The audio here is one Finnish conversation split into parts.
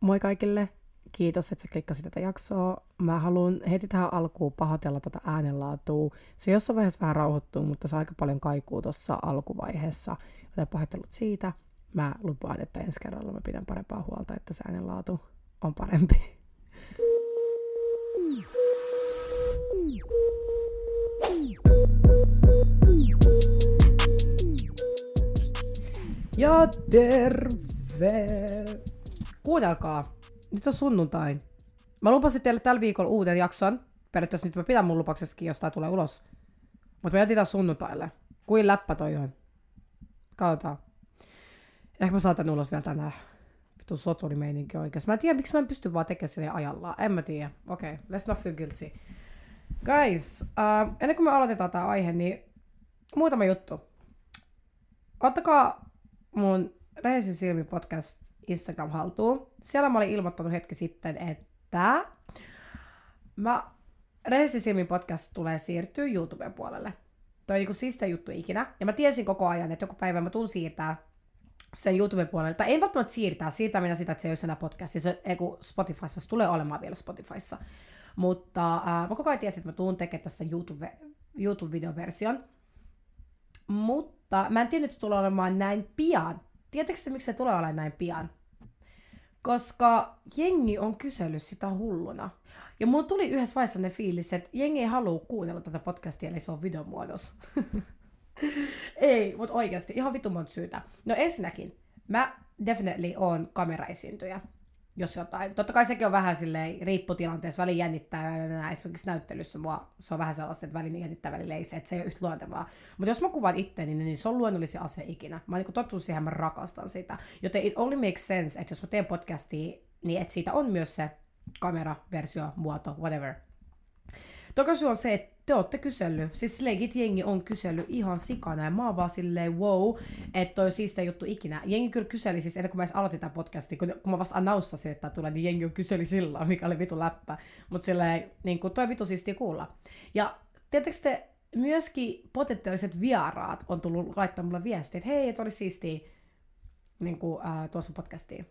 Moi kaikille. Kiitos, että sä klikkasit tätä jaksoa. Mä haluan heti tähän alkuun pahoitella tuota äänenlaatua. Se jossain vaiheessa vähän rauhoittuu, mutta se aika paljon kaikuu tuossa alkuvaiheessa. Joten pahoittelut siitä. Mä lupaan, että ensi kerralla mä pidän parempaa huolta, että se äänenlaatu on parempi. Ja terve! Kuunnelkaa, nyt on sunnuntai. Mä lupasin teille tällä viikolla uuden jakson. Periaatteessa nyt mä pidän mun lupauksessakin, jos tää tulee ulos. Mutta me jätetään sunnuntaille. Kuin läppä toi on. Katsotaan. Ehkä mä saatan ulos vielä tänään. Vittu soturimeininki oikeas. Mä en tiedä, miksi mä en pysty vaan tekemään sille ajallaan. En mä tiedä. Okei, okay, let's not feel guilty. Guys, uh, ennen kuin me aloitetaan tää aihe, niin muutama juttu. Ottakaa mun Rehesin silmi podcast Instagram haltuun. Siellä mä olin ilmoittanut hetki sitten, että mä silmin podcast tulee siirtyä YouTuben puolelle. Toi on niinku siistä juttu ikinä. Ja mä tiesin koko ajan, että joku päivä mä tuun siirtää sen YouTuben puolelle. Tai ei välttämättä siirtää, siirtää minä sitä, että se ei ole enää podcast. Se, ei kun Spotifyssa, se tulee olemaan vielä Spotifyssa. Mutta äh, mä koko ajan tiesin, että mä tuun tekemään tästä YouTube, YouTube-videoversion. Mutta mä en tiedä, että se tulee olemaan näin pian. Tiedätkö se, miksi se tulee olemaan näin pian? Koska jengi on kysellyt sitä hulluna. Ja mulla tuli yhdessä vaiheessa ne fiilis, että jengi ei halua kuunnella tätä podcastia, eli se on videomuodossa. ei, mutta oikeasti ihan vittu monta syytä. No ensinnäkin, mä definitely on kameraesiintyjä jos jotain. Totta kai sekin on vähän silleen, riipputilanteessa, välin jännittää, esimerkiksi näyttelyssä mua, se on vähän sellaista, että välin jännittää, välin ei se, että se ei ole yhtä luontevaa. Mutta jos mä kuvan itteeni, niin, se on luonnollisia asia ikinä. Mä oon niin tottunut siihen, mä rakastan sitä. Joten it only makes sense, että jos mä teen podcastia, niin että siitä on myös se kamera, versio, muoto, whatever. Toka on se, että te olette kysellyt, siis legit jengi on kysellyt ihan sikana ja mä oon vaan silleen wow, että toi siistiä juttu ikinä. Jengi kyllä kyseli siis ennen kuin mä edes aloitin tämän podcastin, kun, kun mä vasta annoussasin, että tulee, niin jengi on kyseli sillä mikä oli vitu läppä. Mutta silleen, niin kuin toi vitu siistiä kuulla. Ja tietysti te myöskin potentiaaliset vieraat on tullut laittaa mulle viestiä, että hei, että olisi siistiä niin kuin, äh, tuossa podcastiin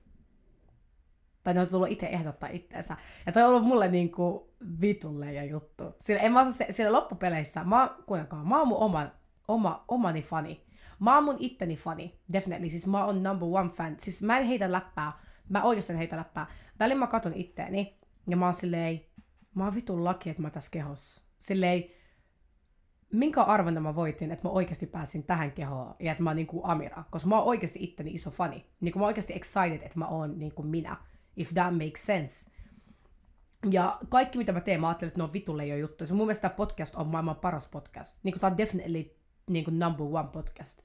tai ne on tullut itse ehdottaa itteensä. Ja toi on ollut mulle niinku vitulle ja juttu. Sillä, en mä osaa, sillä loppupeleissä, mä, kuunnelkaa, mä oon mun oma, oma, omani fani. Mä oon mun itteni fani, definitely. Siis mä oon number one fan. Siis mä en heitä läppää. Mä oikeasti en heitä läppää. Välillä mä katon itteeni ja mä oon silleen, mä oon vitun laki, että mä tässä kehossa. Silleen, minkä arvon mä voitin, että mä oikeasti pääsin tähän kehoon ja että mä oon niinku Amira. Koska mä oon oikeasti itteni iso fani. Niinku mä oon oikeasti excited, että mä oon niinku minä if that makes sense. Ja kaikki mitä mä teen, mä ajattelen, että ne on vitulle jo juttu. Se mun mielestä tämä podcast on maailman paras podcast. Niin kuin tää on definitely niin kuin number one podcast.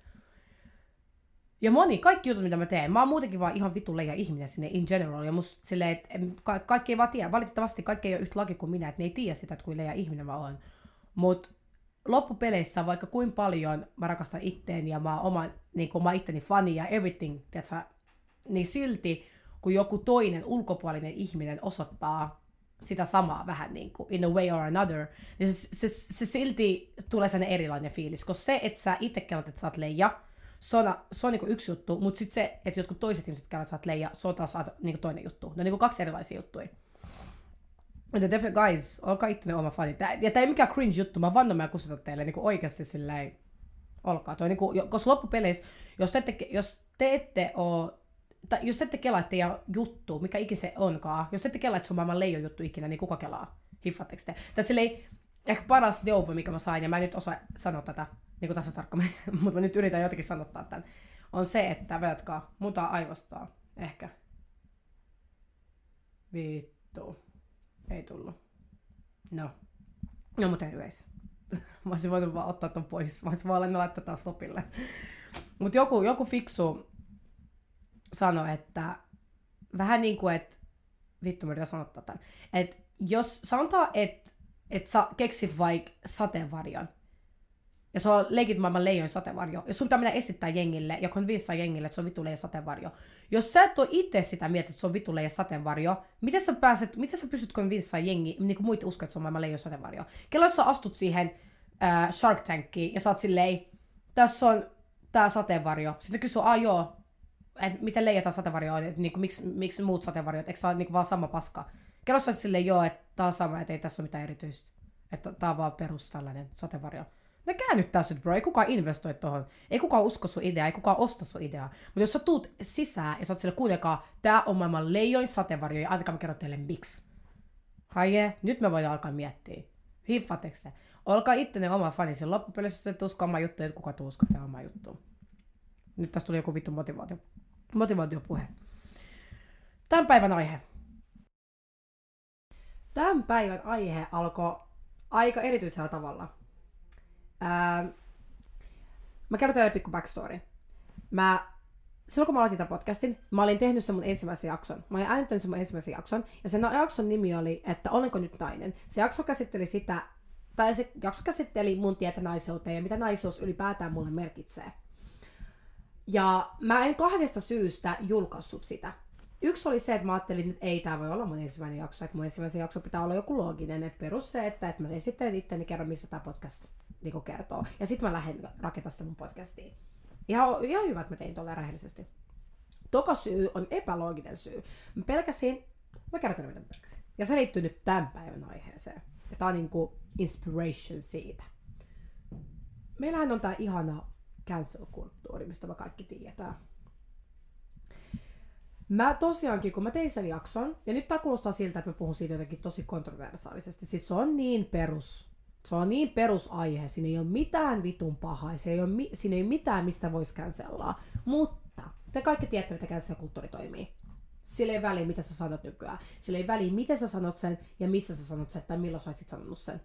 Ja moni, kaikki jutut mitä mä teen, mä oon muutenkin vaan ihan vitulle ja ihminen sinne in general. Ja musta silleen, että ka- kaikki ei vaan tiedä. Valitettavasti kaikki ei ole yhtä laki kuin minä, että ne ei tiedä sitä, että kuin leija ihminen mä oon. Mut loppupeleissä, vaikka kuin paljon mä rakastan itteeni ja mä oon oma, niin kuin mä itteni fani ja everything, tiedätkö, niin silti kun joku toinen ulkopuolinen ihminen osoittaa sitä samaa vähän niin kuin in a way or another, niin se, se, se silti tulee sellainen erilainen fiilis. Koska se, että sä itse kerrot, että sä oot leija, se on, se on niin yksi juttu, mutta sitten se, että jotkut toiset ihmiset kerrot, että sä oot leija, se on taas niin toinen juttu. Ne on niin kaksi erilaisia juttuja. The different guys, olkaa itse oma fani. Tää, ja tämä ei mikään cringe juttu, mä vannon mä kusitan teille niin oikeasti silleen, olkaa. Toi, niin kuin, koska loppupeleissä, jos te ette, jos te ette ole tai jos ette kelaa, ja juttu, mikä ikinä se onkaan, jos ette kelaa, että se on maailman leijon juttu ikinä, niin kuka kelaa? Hiffatteko te? Tässä ei ehkä paras neuvo, mikä mä sain, ja mä en nyt osaa sanoa tätä niin kuin tässä tarkkaan, mutta mä nyt yritän jotenkin sanottaa tämän, on se, että vedätkaa, muuta aivostaa, ehkä. Vittu. Ei tullut. No. No, mutta anyways. mä olisin voinut vaan ottaa ton pois. Mä olisin vaan laittaa taas sopille. Mutta joku, joku fiksu sanoi, että vähän niin kuin, että vittu mä sanoa tämän, että jos sanotaan, että että sä keksit vaikka sateenvarjon, ja se on legit maailman leijon sateenvarjo, ja sun pitää mennä esittää jengille ja konvinssaa jengille, että se on vitu leija sateenvarjo. Jos sä et ole itse sitä mieltä, että se on vitu leija sateenvarjo, miten sä pääset, miten sä pystyt konvinssaa jengi, niin kuin muita uskoa, että se on maailman leijon sateenvarjo? Kello sä astut siihen äh, Shark Tankiin ja sä oot silleen, tässä on tää sateenvarjo. Sitten kysyy, ah joo, että miten leijataan sateenvarjoa, että niinku, miksi, miksi muut sateenvarjot, eikö se ole niinku vaan sama paska? Kerro sä silleen, joo, että tää on sama, että ei tässä ole mitään erityistä. Että tää on vaan perus tällainen sateenvarjo. Ne käännyttää sut, bro. Ei kukaan investoi tohon. Ei kukaan usko sun ideaa, ei kukaan osta sun ideaa. Mutta jos sä tuut sisään ja sä oot sille kuitenkaan, tää on maailman leijoin sateenvarjo ja antakaa mä kerron teille miksi. Haie, nyt me voidaan alkaa miettiä. Hiffatteko te? Olkaa ittenne oma fani. Sen loppupelissä että usko oma juttu, että kuka usko oma juttu. Nyt tästä tuli joku vittu motivaatio. Motivaatiopuhe. Tämän päivän aihe. Tämän päivän aihe alkoi aika erityisellä tavalla. Ää, mä kerron teille pikku backstory. Mä, silloin kun mä aloitin tämän podcastin, mä olin tehnyt sen mun ensimmäisen jakson. Mä olin äänittänyt sen mun ensimmäisen jakson, ja sen jakson nimi oli, että olenko nyt nainen. Se jakso käsitteli sitä, tai se jakso käsitteli mun tietä naiseuteen ja mitä naisuus ylipäätään mulle merkitsee. Ja mä en kahdesta syystä julkaissut sitä. Yksi oli se, että mä ajattelin, että ei tämä voi olla mun ensimmäinen jakso, että mun ensimmäisen jakso pitää olla joku looginen, että perus se, että, että mä esittelen itteni kerron, missä tämä podcast niin kertoo. Ja sitten mä lähden rakentamaan sitä mun podcastiin. Ihan, ihan hyvä, että mä tein tuolla rehellisesti. Toka syy on epälooginen syy. Mä pelkäsin, mä kerron mitä mä pelkäsin. Ja se liittyy nyt tämän päivän aiheeseen. Ja tää on niinku inspiration siitä. Meillähän on tää ihana cancel-kulttuuri, mistä me kaikki tiedetään. Mä tosiaankin, kun mä tein sen jakson, ja nyt tää kuulostaa siltä, että mä puhun siitä jotenkin tosi kontroversaalisesti. Siis se on niin perus, se on niin perusaihe, siinä ei ole mitään vitun pahaa, siinä ei ole, siinä ei ole mitään, mistä voisi cancellaa. Mutta te kaikki tiedätte, mitä cancel-kulttuuri toimii. Sillä ei väliä, mitä sä sanot nykyään. Sillä ei väliä, miten sä sanot sen ja missä sä sanot sen tai milloin sä olisit sanonut sen.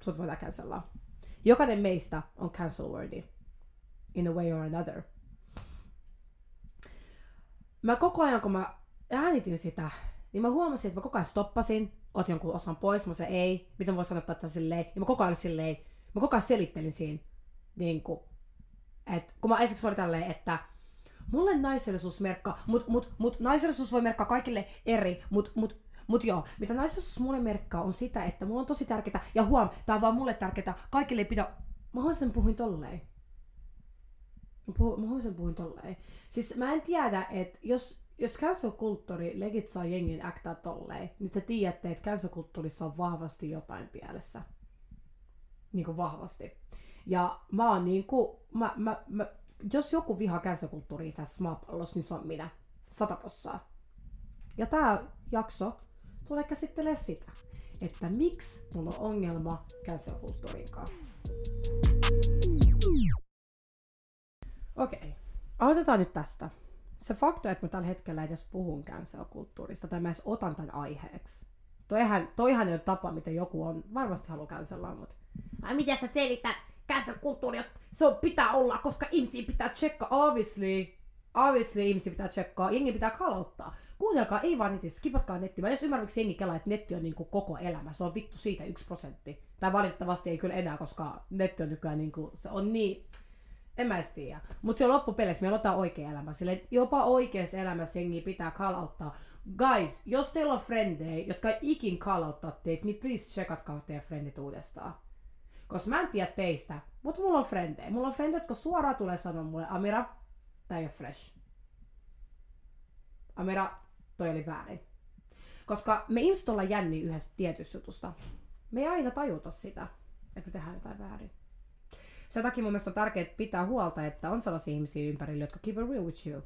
Sut voidaan cancellaa. Jokainen meistä on cancel worthy. In a way or another. Mä koko ajan, kun mä äänitin sitä, niin mä huomasin, että mä koko ajan stoppasin, ot jonkun osan pois, mä se ei, miten voi sanoa tätä silleen, ja mä koko ajan silleen, mä koko ajan selittelin siinä, niin kuin, että kun mä esimerkiksi olin tälleen, että mulle naisellisuus merkkaa, mut, mut, mut naisellisuus voi merkkaa kaikille eri, mut, mut, mut joo, mitä naisellisuus mulle merkkaa on sitä, että mulla on tosi tärkeää, ja huom, tää on vaan mulle tärkeää, kaikille ei pidä, mä huomasin, puhuin tolleen. Mä, huomasin, puhuin tolleen. Siis mä en tiedä, että jos, jos cancel-kulttuuri legit saa jengin actaa tolleen, niin te tiedätte, että cancel-kulttuurissa on vahvasti jotain pielessä. Niin kuin vahvasti. Ja mä oon niinku, mä, mä, mä, jos joku vihaa cancel-kulttuuria tässä maapallossa, niin se on minä. Sata prossaa. Ja tää jakso tulee käsittelee sitä, että miksi mulla on ongelma cancel-kulttuurin. Okei, okay. aloitetaan nyt tästä. Se fakta, että mä tällä hetkellä edes puhun cancel-kulttuurista tai mä edes otan tämän aiheeksi. Toihan, toihan ei ole tapa, miten joku on, varmasti haluaa cancellaa, mutta... Ai miten sä selität cancel-kulttuuri, se on, pitää olla, koska ihmisiä pitää tsekkaa, obviously. Obviously ihmisiä pitää tsekkaa, jengi pitää kalauttaa. Kuunnelkaa, ei vaan netti, skipatkaa netti. Mä en ymmärrä, miksi jengi kelaa, että netti on niin kuin koko elämä. Se on vittu siitä yksi prosentti. Tai valitettavasti ei kyllä enää, koska netti on nykyään niin kuin, se on niin en mä edes tiedä. Mutta se loppupeleissä meillä on oikea elämä. Sille jopa oikeassa elämässä jengi pitää kalauttaa. Guys, jos teillä on frendejä, jotka ikin kalauttaa teitä, niin please checkatkaa teidän frendit uudestaan. Koska mä en tiedä teistä, mutta mulla on frendejä. Mulla on frendejä, jotka suoraan tulee sanoa mulle, Amira, tää ei ole fresh. Amira, toi oli väärin. Koska me ihmiset ollaan jänni yhdessä tietystä jutusta. Me ei aina tajuta sitä, että me tehdään jotain väärin. Sen takia mun mielestä on tärkeää pitää huolta, että on sellaisia ihmisiä ympärillä, jotka keep it real with you.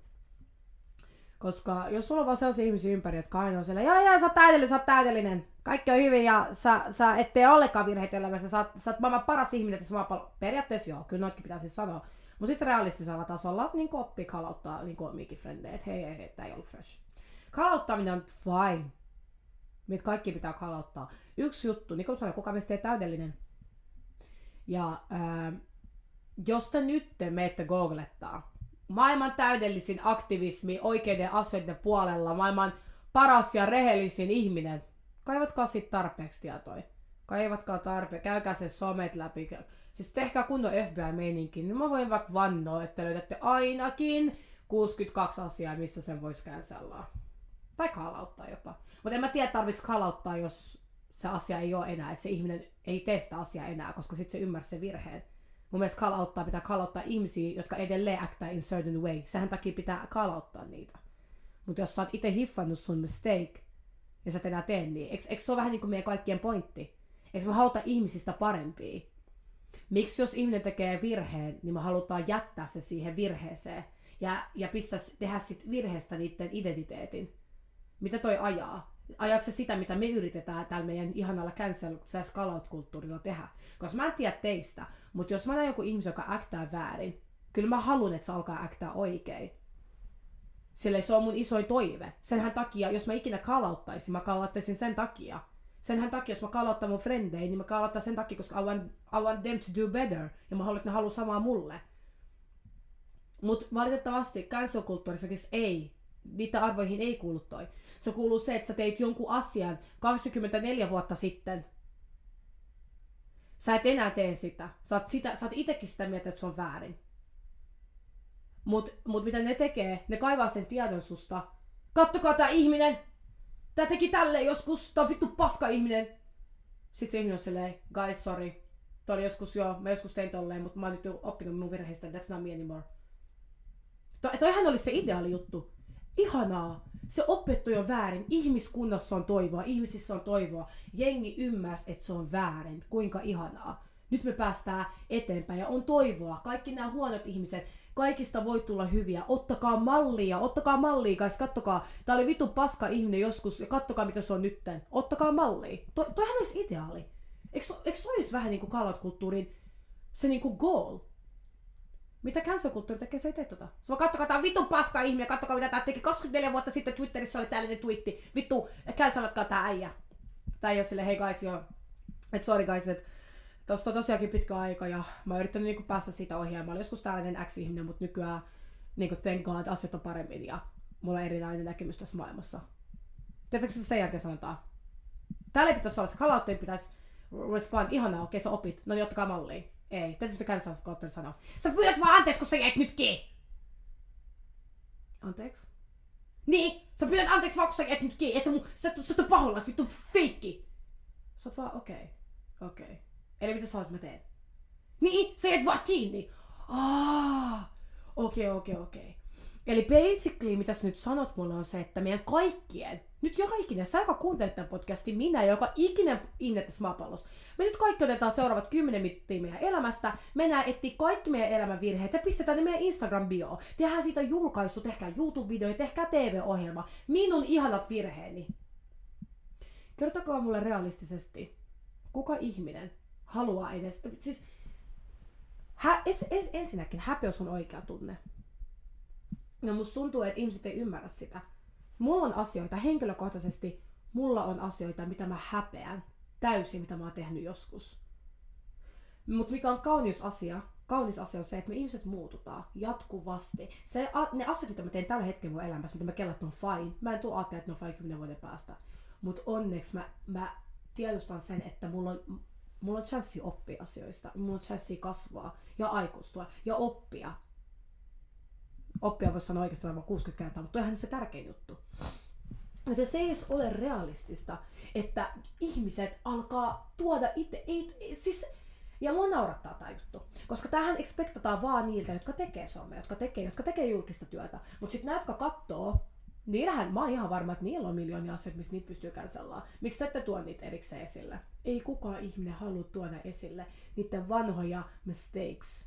Koska jos sulla on vaan sellaisia ihmisiä ympäri, jotka aina on siellä, joo joo, sä oot täydellinen, sä oot täydellinen, kaikki on hyvin ja sä, sä et tee ollenkaan virheitä elämässä, sä sä oot maailman paras ihminen tässä maapallolla. Periaatteessa joo, kyllä noitkin pitää siis sanoa. Mutta sitten realistisella tasolla niin oppii kalauttaa niin omiikin frendejä, että hei hei hei, tää ei ollut fresh. Kalauttaminen on fine. Meitä kaikki pitää kalauttaa. Yksi juttu, niin kuin sanoin, kuka meistä ei täydellinen. Ja ää, jos te nyt menette googlettaa maailman täydellisin aktivismi oikeiden asioiden puolella, maailman paras ja rehellisin ihminen, kaivatkaa siitä tarpeeksi tietoja. Kaivatkaa tarpeeksi, käykää sen somet läpi. Siis tehkää kunnon FBI-meininki, niin mä voin vaikka vannoa, että löydätte ainakin 62 asiaa, missä sen voisi cancellaa. Tai kalauttaa jopa. Mutta en mä tiedä, tarvitsi kalauttaa, jos se asia ei ole enää, että se ihminen ei tee sitä asiaa enää, koska sitten se ymmärsi sen virheen. Mun mielestä call pitää call ihmisiä, jotka edelleen actaa in certain way. Sehän takia pitää call niitä. Mutta jos sä oot itse hiffannut sun mistake, ja sä et enää tee niin, eikö, eikö se ole vähän niin kuin meidän kaikkien pointti? Eikö me haluta ihmisistä parempia? Miksi jos ihminen tekee virheen, niin me halutaan jättää se siihen virheeseen ja, ja pistää, tehdä sit virheestä niiden identiteetin? Mitä toi ajaa? Ajaako se sitä, mitä me yritetään täällä meidän ihanalla cancel kulttuurilla tehdä? Koska mä en tiedä teistä, mutta jos mä näen joku ihmisen, joka äktää väärin, kyllä mä haluan, että se alkaa äktää oikein. Sillä se on mun isoin toive. Senhän takia, jos mä ikinä kalauttaisin, mä kalauttaisin sen takia. Senhän takia, jos mä kalauttan mun frendejä, niin mä kalauttan sen takia, koska I want, I want them to do better. Ja mä haluan, että ne haluaa samaa mulle. Mutta valitettavasti cancel-kulttuurissa ei. Niitä arvoihin ei kuulu toi. Se kuuluu se, että sä teit jonkun asian 24 vuotta sitten. Sä et enää tee sitä. Sä oot, sitä, sä oot itekin sitä mieltä, että se on väärin. Mut, mut mitä ne tekee, ne kaivaa sen tiedon susta. Kattokaa tää ihminen! Tää teki tälle joskus, tää on vittu paska ihminen. Sitten se ihminen on silleen, guys, sorry. Toi oli joskus joo, mä joskus tein tolleen, mutta mä oon nyt oppinut mun virheistä, that's not me anymore. To, toihan oli se ideaali juttu. Ihanaa. Se opettu jo väärin. Ihmiskunnassa on toivoa, ihmisissä on toivoa. Jengi ymmärsi, että se on väärin. Kuinka ihanaa. Nyt me päästään eteenpäin ja on toivoa. Kaikki nämä huonot ihmiset, Kaikista voi tulla hyviä. Ottakaa mallia, ottakaa mallia, kai kattokaa. Tää oli vitu paska ihminen joskus ja kattokaa mitä se on nytten. Ottakaa mallia. To, toihan olisi ideaali. Eikö, eikö toi olisi vähän niinku kulttuurin se niinku goal? Mitä cancel-kulttuuri tekee, se ei tee tota. Vaan kattokaa, tää on vittu paska ihminen, kattokaa mitä tää teki 24 vuotta sitten Twitterissä oli tällainen twiitti. Vittu, cancelatkaa tää äijä. Tää ei ole silleen, hei guys, joo. Et sorry guys, että Tuosta on tosiaankin pitkä aika ja mä oon yrittänyt niinku päästä siitä ohi. Mä olin joskus tällainen X-ihminen, mutta nykyään niinku thank god, asiat on paremmin ja mulla on erilainen näkemys tässä maailmassa. Tiedätkö, se sen jälkeen sanotaan? Täällä ei pitäisi olla, se kalautteen pitäisi respond, ihanaa, okei okay, sä opit, no niin ottakaa mallia. Ei, tiedätkö mitä culture sanoo? Sä pyydät vaan anteeksi, kun sä jäit nyt kiinni. Anteeksi? Niin, sä pyydät anteeksi vaan, kun sä jäit nyt kiinni. Et sä, sä, sä, sä oot pahollas, vittu feikki. Sä oot vaan, okei, okay, okei. Okay. Eli mitä sä oot, mä teen? Niin, se et vaan kiinni. Ah, okei, okei, okei. Eli basically, mitä sä nyt sanot mulle on se, että meidän kaikkien, nyt joka ikinen, sä joka kuuntelet tämän podcastin, minä joka ikinen ihminen tässä maapallossa, me nyt kaikki otetaan seuraavat 10 minuuttia meidän elämästä, mennään etsiä kaikki meidän elämän virheet ja pistetään ne meidän instagram bio. Tehdään siitä julkaisu, tehkää YouTube-video, tehkää TV-ohjelma. Minun ihanat virheeni. Kertokaa mulle realistisesti, kuka ihminen haluaa edes... Siis, hä, es, es, ensinnäkin häpeys on oikea tunne. Ja musta tuntuu, että ihmiset ei ymmärrä sitä. Mulla on asioita, henkilökohtaisesti mulla on asioita, mitä mä häpeän täysin, mitä mä oon tehnyt joskus. Mutta mikä on kaunis asia, kaunis asia on se, että me ihmiset muututaan jatkuvasti. Se, ne asiat, mitä mä teen tällä hetkellä mun elämässä, mitä mä kellaan, että on fine, mä en tule ajatella, että ne on fine kymmenen vuoden päästä. Mutta onneksi mä, mä tiedostan sen, että mulla on Mulla on chanssi oppia asioista, mulla on chanssi kasvaa ja aikuistua ja oppia. Oppia voisi sanoa oikeastaan varmaan 60 kertaa, mutta toihan se tärkein juttu. Että se ei edes ole realistista, että ihmiset alkaa tuoda itse, ei, ei, siis, ja mua naurattaa tämä juttu. Koska tähän expectataan vaan niiltä, jotka tekee somea, jotka tekee, jotka tekee julkista työtä. Mutta sitten nämä, jotka katsoo Niillähän, mä oon ihan varma, että niillä on miljoonia asioita, missä niitä pystyy cancellaan. Miksi ette tuo niitä erikseen esille? Ei kukaan ihminen halua tuoda esille niiden vanhoja mistakes.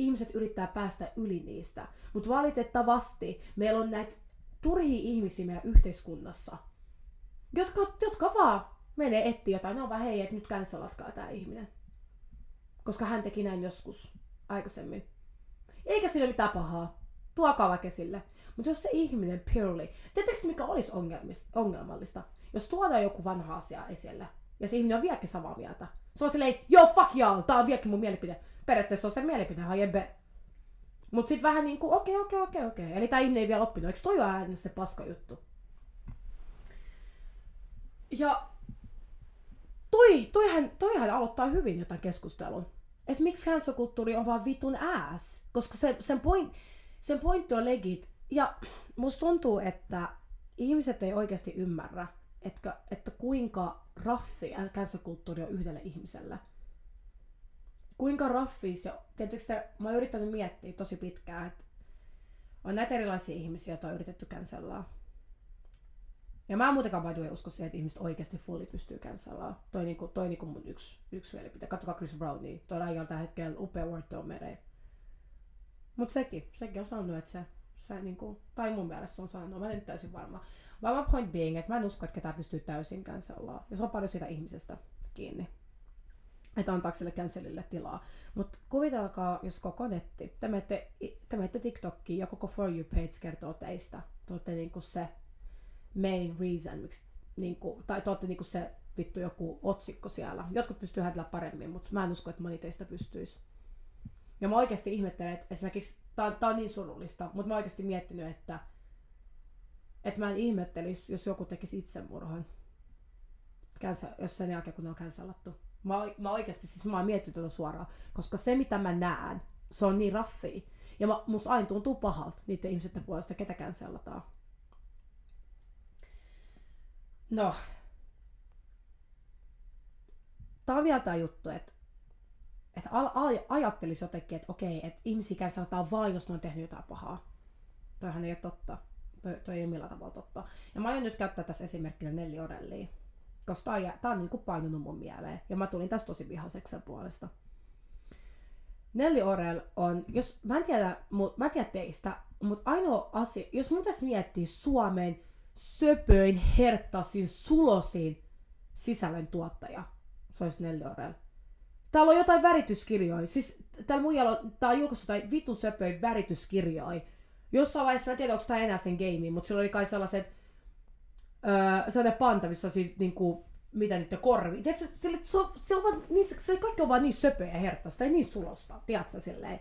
Ihmiset yrittää päästä yli niistä. Mutta valitettavasti meillä on näitä turhia ihmisiä meidän yhteiskunnassa, jotka, jotka vaan menee etsiä jotain. On vaan, hei, että nyt cancelatkaa tämä ihminen. Koska hän teki näin joskus aikaisemmin. Eikä sillä mitään pahaa. Tuokaa vaikka esille. Mutta jos se ihminen purely, tiedättekö mikä olisi ongelmallista? Jos tuodaan joku vanha asia esille, ja se ihminen on vieläkin samaa mieltä. Se on silleen, joo fuck y'all, tää on vieläkin mun mielipide. Periaatteessa on se mielipide, jebbe. Mut sit vähän niinku, okei, okay, okei, okay, okei, okay, okei. Eli tää ihminen ei vielä oppinut. Eikö toi ole aina se paska juttu? Ja toi, toihan, toihan aloittaa hyvin jotain keskustelun. Että miksi cancel-kulttuuri on vaan vitun ass? Koska se, sen, point, sen pointti on legit, ja musta tuntuu, että ihmiset ei oikeasti ymmärrä, että, että kuinka raffi cancel-kulttuuri on yhdelle ihmiselle. Kuinka raffi se, tietysti sitä, mä oon yrittänyt miettiä tosi pitkään, että on näitä erilaisia ihmisiä, joita on yritetty cancellaa. Ja mä en muutenkaan by usko siihen, että ihmiset oikeasti fully pystyy cancellaa. Toi, niinku, toi niinku mun yksi, yksi mielipide. Katsokaa Chris Brownia. Toi on tällä hetkellä upea on mereen. Mut sekin, sekin on sanonut, että se, se niinku, tai mun mielestä se on sanonut, mä en nyt täysin varma. Vaan point being, että mä en usko, että ketään pystyy täysin cancellaa. Ja se on paljon siitä ihmisestä kiinni että antaako sille cancelille tilaa. Mutta kuvitelkaa, jos koko netti, te menette, te menette TikTokiin ja koko For You page kertoo teistä. Te olette niinku se main reason, miksi, niinku, tai te olette niinku se vittu joku otsikko siellä. Jotkut pystyy hädellä paremmin, mutta mä en usko, että moni teistä pystyisi. Ja mä oikeasti ihmettelen, että esimerkiksi, tää, on niin surullista, mutta mä oikeasti miettinyt, että, että mä en ihmettelisi, jos joku tekisi itsemurhan. jos sen jälkeen, kun ne on cancelattu. Mä, mä oikeasti, siis mä oon miettinyt tätä suoraan, koska se mitä mä näen, se on niin raffi. Ja mä, musta aina tuntuu pahalta niiden ihmisten puolesta, ketäkään sellataan. No. Tää on vielä tää juttu, että al- ajattelisi jotenkin, että okei, että ihmisiä käsitellään vain, jos ne on tehnyt jotain pahaa. Toihan ei ole totta. Toi, toi ei ole millään tavalla totta. Ja mä aion nyt käyttää tässä esimerkkinä Nelli Orellia koska tää on, tää on niinku painunut mun mieleen. Ja mä tulin tästä tosi vihaseksi sen puolesta. Nelli Orel on, jos, mä en tiedä, mut, mä en tiedä teistä, mutta ainoa asia, jos mun tässä miettii Suomen söpöin, herttasin, sulosin sisällön tuottaja, se olisi Nelli Orel. Täällä on jotain värityskirjoja, siis täällä muijalla on, tää on julkaistu jotain vitun söpöin värityskirjoja. Jossain vaiheessa, mä en tiedä, onko tää enää sen game, mutta sillä oli kai sellaiset öö, sellainen panta, missä on siitä, niinku, mitä niitä korvi. Tiedätkö, sille, se, on, se, on vaan, niin, se kaikki on vaan niin söpöä ja herttaista, ei niin sulosta, tiedätkö, silleen.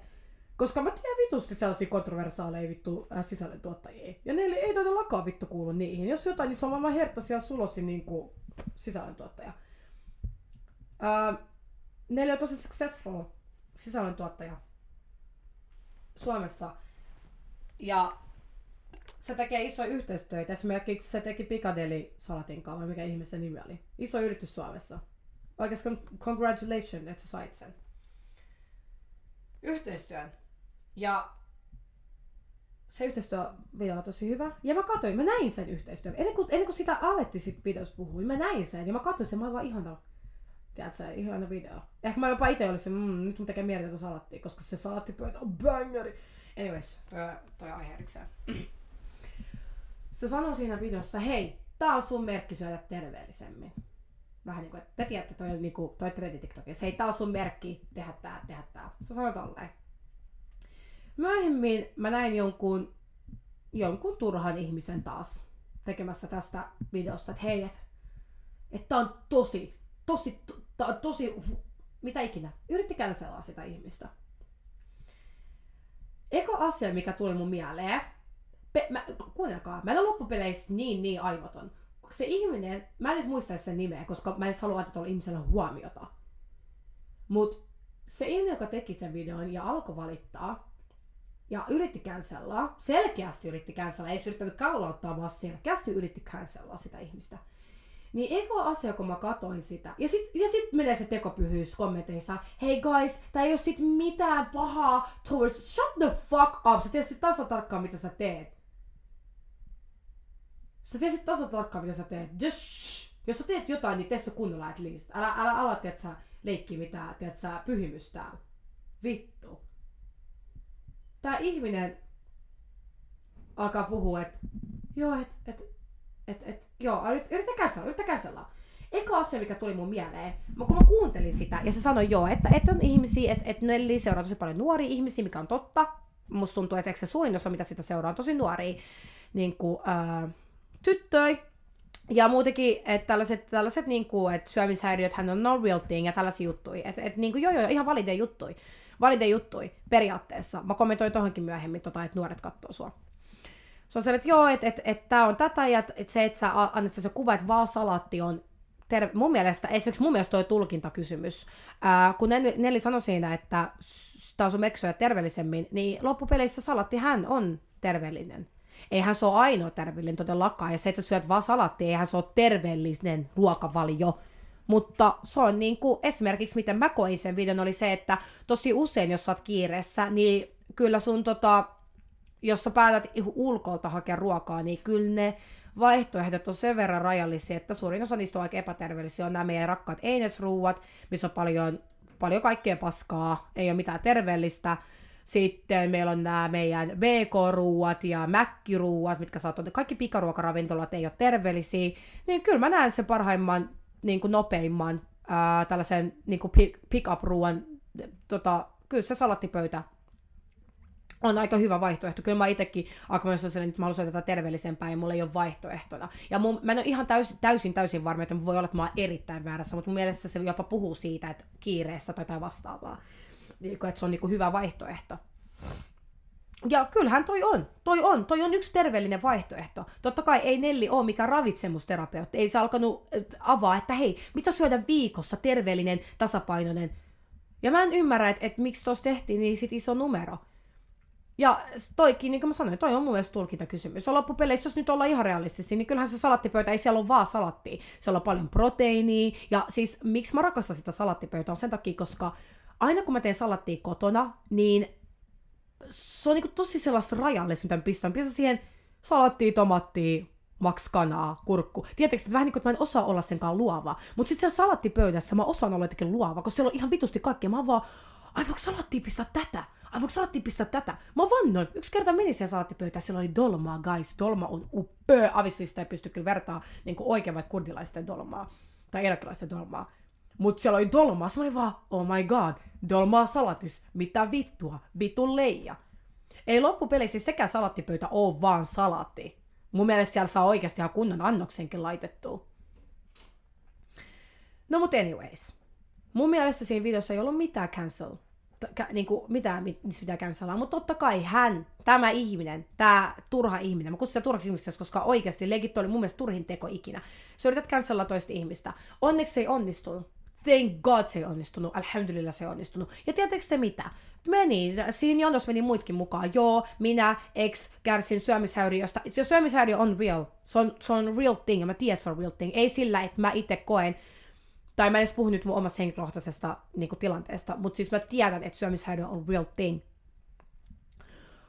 Koska mä tiedän vitusti sellaisia kontroversaaleja vittu äh, sisällöntuottajia. Ja ne ei todellakaan vittu kuulu niihin. Jos jotain, niin se on vaan herttaisia ja sulosi niin kuin sisällöntuottaja. Äh, ne on tosi successful sisällöntuottaja Suomessa. Ja se tekee isoja yhteistyötä. Esimerkiksi se teki Piccadilly Salatin kanssa, mikä ihmisen nimi oli. Iso yritys Suomessa. Oikeastaan congratulations, että sä sait sen. Yhteistyön. Ja se yhteistyövideo on tosi hyvä. Ja mä katsoin, mä näin sen yhteistyön. Ennen kuin, ennen kuin sitä alettiin sit videossa puhua, mä näin sen. Ja mä katsoin sen, mä olin vaan ihana. Tiedätkö, ihana video. Ehkä mä jopa itse olisin, mmm, nyt mun tekee mieli tätä salattia, koska se salattipöytä on bangeri. Anyways, toi, toi aihe erikseen se sanoi siinä videossa, hei, tää on sun merkki syödä terveellisemmin. Vähän niin kuin, että te tiedätte, toi, niin kuin, toi trendi TikTokissa, hei, tää on sun merkki, tehdä tää, tehdä tää. Se sanoi tolleen. Myöhemmin mä näin jonkun, jonkun turhan ihmisen taas tekemässä tästä videosta, että hei, että et tää on tosi, tosi, tää on tosi, mitä ikinä. Yritti cancellaa sitä ihmistä. Eko asia, mikä tuli mun mieleen, pe- mä, kuunnelkaa, mä olen loppupeleissä niin niin aivoton. Se ihminen, mä en nyt muista sen nimeä, koska mä en halua antaa tuolla ihmisellä huomiota. Mut se ihminen, joka teki sen videon ja alkoi valittaa, ja yritti cancellaa, selkeästi yritti cancellaa, ei se yrittänyt kaulauttaa, vaan selkeästi yritti cancellaa sitä ihmistä. Niin eko asia, kun mä katoin sitä, ja sit, ja sit menee se tekopyhyys kommenteissa, hei guys, tää ei oo sit mitään pahaa towards, shut the fuck up, sä tiedät sit tasa tarkkaan mitä sä teet. Sä tiesit tasan tarkkaan, mitä sä teet. Just. Jos sä teet jotain, niin tee se kunnolla at least. Älä, älä ala, tiedät sä, leikkiä mitään, tiedät sä, pyhimys täällä. Vittu. Tää ihminen alkaa puhua, että joo, et, et, et, et, joo, yritä käsellä, yritä käsellä. Eka asia, mikä tuli mun mieleen, kun mä kuuntelin sitä, ja se sanoi joo, että, että on ihmisiä, että, että Nelli seuraa tosi paljon nuoria ihmisiä, mikä on totta. Musta tuntuu, että se suurin osa, mitä sitä seuraa, on tosi nuoria niin kuin, äh, tyttöjä. Ja muutenkin, että tällaiset, tällaiset niin kuin, että syömishäiriöt hän on no real thing ja tällaisia juttuja. Että et, niin kuin, joo, joo, ihan valide juttui. Valide juttui periaatteessa. Mä kommentoin tohonkin myöhemmin, tota, että nuoret katsoo sua. Se on se, että joo, että et, et, tää on tätä ja et se, että sä annat se kuva, että vaan salatti on terve. Mun mielestä, esimerkiksi mun mielestä toi tulkintakysymys. Ää, kun Nelli, sanoi siinä, että tää on sun terveellisemmin, niin loppupeleissä salatti hän on terveellinen eihän se ole ainoa terveellinen todellakaan. Ja se, että sä syöt vaan salattia, eihän se ole terveellinen ruokavalio, Mutta se on niin kuin, esimerkiksi miten mä koin sen videon, oli se, että tosi usein, jos sä oot kiireessä, niin kyllä sun tota, jos sä päätät ulkolta hakea ruokaa, niin kyllä ne vaihtoehdot on sen verran rajallisia, että suurin osa niistä on aika epäterveellisiä. On nämä meidän rakkaat einesruuat, missä on paljon, paljon kaikkea paskaa, ei ole mitään terveellistä. Sitten meillä on nämä meidän BK-ruuat ja mäkkiruuat, mitkä saattaa, kaikki pikaruokaravintolat ei ole terveellisiä. Niin kyllä mä näen sen parhaimman, niin kuin nopeimman, ää, tällaisen niin kuin pick-up-ruuan, tota, kyllä se salattipöytä on aika hyvä vaihtoehto. Kyllä mä itsekin alkoin sellainen, että mä haluaisin tätä terveellisempää ja mulla ei ole vaihtoehtona. Ja mun, mä en ole ihan täysin, täysin, täysin varma, että voi olla, että mä oon erittäin väärässä, mutta mun mielestä se jopa puhuu siitä, että kiireessä tai jotain vastaavaa. Niin, että se on niin kuin hyvä vaihtoehto. Ja kyllähän toi on. Toi on. Toi on yksi terveellinen vaihtoehto. Totta kai ei Nelli ole mikään ravitsemusterapeutti. Ei se alkanut avaa, että hei, mitä syödä viikossa terveellinen, tasapainoinen. Ja mä en ymmärrä, että, että miksi tuossa tehtiin niin sit iso numero. Ja toikin, niin kuin mä sanoin, toi on mun mielestä tulkintakysymys. Ja loppupeleissä, jos nyt ollaan ihan realistisia, niin kyllähän se salattipöytä, ei siellä ole vaan salattia. Siellä on paljon proteiinia. Ja siis, miksi mä rakastan sitä salattipöytää, on sen takia, koska aina kun mä teen salattia kotona, niin se on niin tosi sellaista rajallista, mitä mä pistän. Pistän siihen salattia, tomattia, maks kanaa, kurkku. Tietysti että vähän niin kuin, että mä en osaa olla senkaan luova. Mutta sitten siellä salattipöydässä mä osaan olla jotenkin luova, koska siellä on ihan vitusti kaikkea. Mä oon vaan, ai voiko salattiin pistää tätä? Ai voiko salattiin pistää tätä? Mä vannoin. Yksi kerta meni siihen salaattipöytään, siellä oli dolmaa, guys. Dolma on upea. Avistista ei pysty kyllä vertaa niin oikein vaikka kurdilaisten dolmaa tai irakilaisten dolmaa. Mut siellä oli dolmaa. Mä olin vaan, oh my god, dolmaa salatis. Mitä vittua? Vitun leija. Ei loppupeleissä sekä salattipöytä oo vaan salatti. Mun mielestä siellä saa oikeasti ihan kunnon annoksenkin laitettua. No mut anyways. Mun mielestä siinä videossa ei ollut mitään cancel. Kä, niin kuin mitään, missä pitää cancelaa. Mutta totta kai hän, tämä ihminen, tämä turha ihminen, mä kutsun sitä turhaksi ihmiseksi, koska oikeasti legit oli mun mielestä turhin teko ikinä. Sä yrität cancella toista ihmistä. Onneksi ei onnistunut. Thank God se ei onnistunut. Alhamdulillah se ei onnistunut. Ja tiedättekö te mitä? Meni, siinä jonossa meni muitkin mukaan. Joo, minä, ex, kärsin syömishäiriöstä. Se syömishäiriö on real. Se on, se on real thing, ja mä tiedän, se on real thing. Ei sillä, että mä itse koen, tai mä en edes puhu nyt mun omasta henkilökohtaisesta niin kuin, tilanteesta, mutta siis mä tiedän, että syömishäiriö on real thing.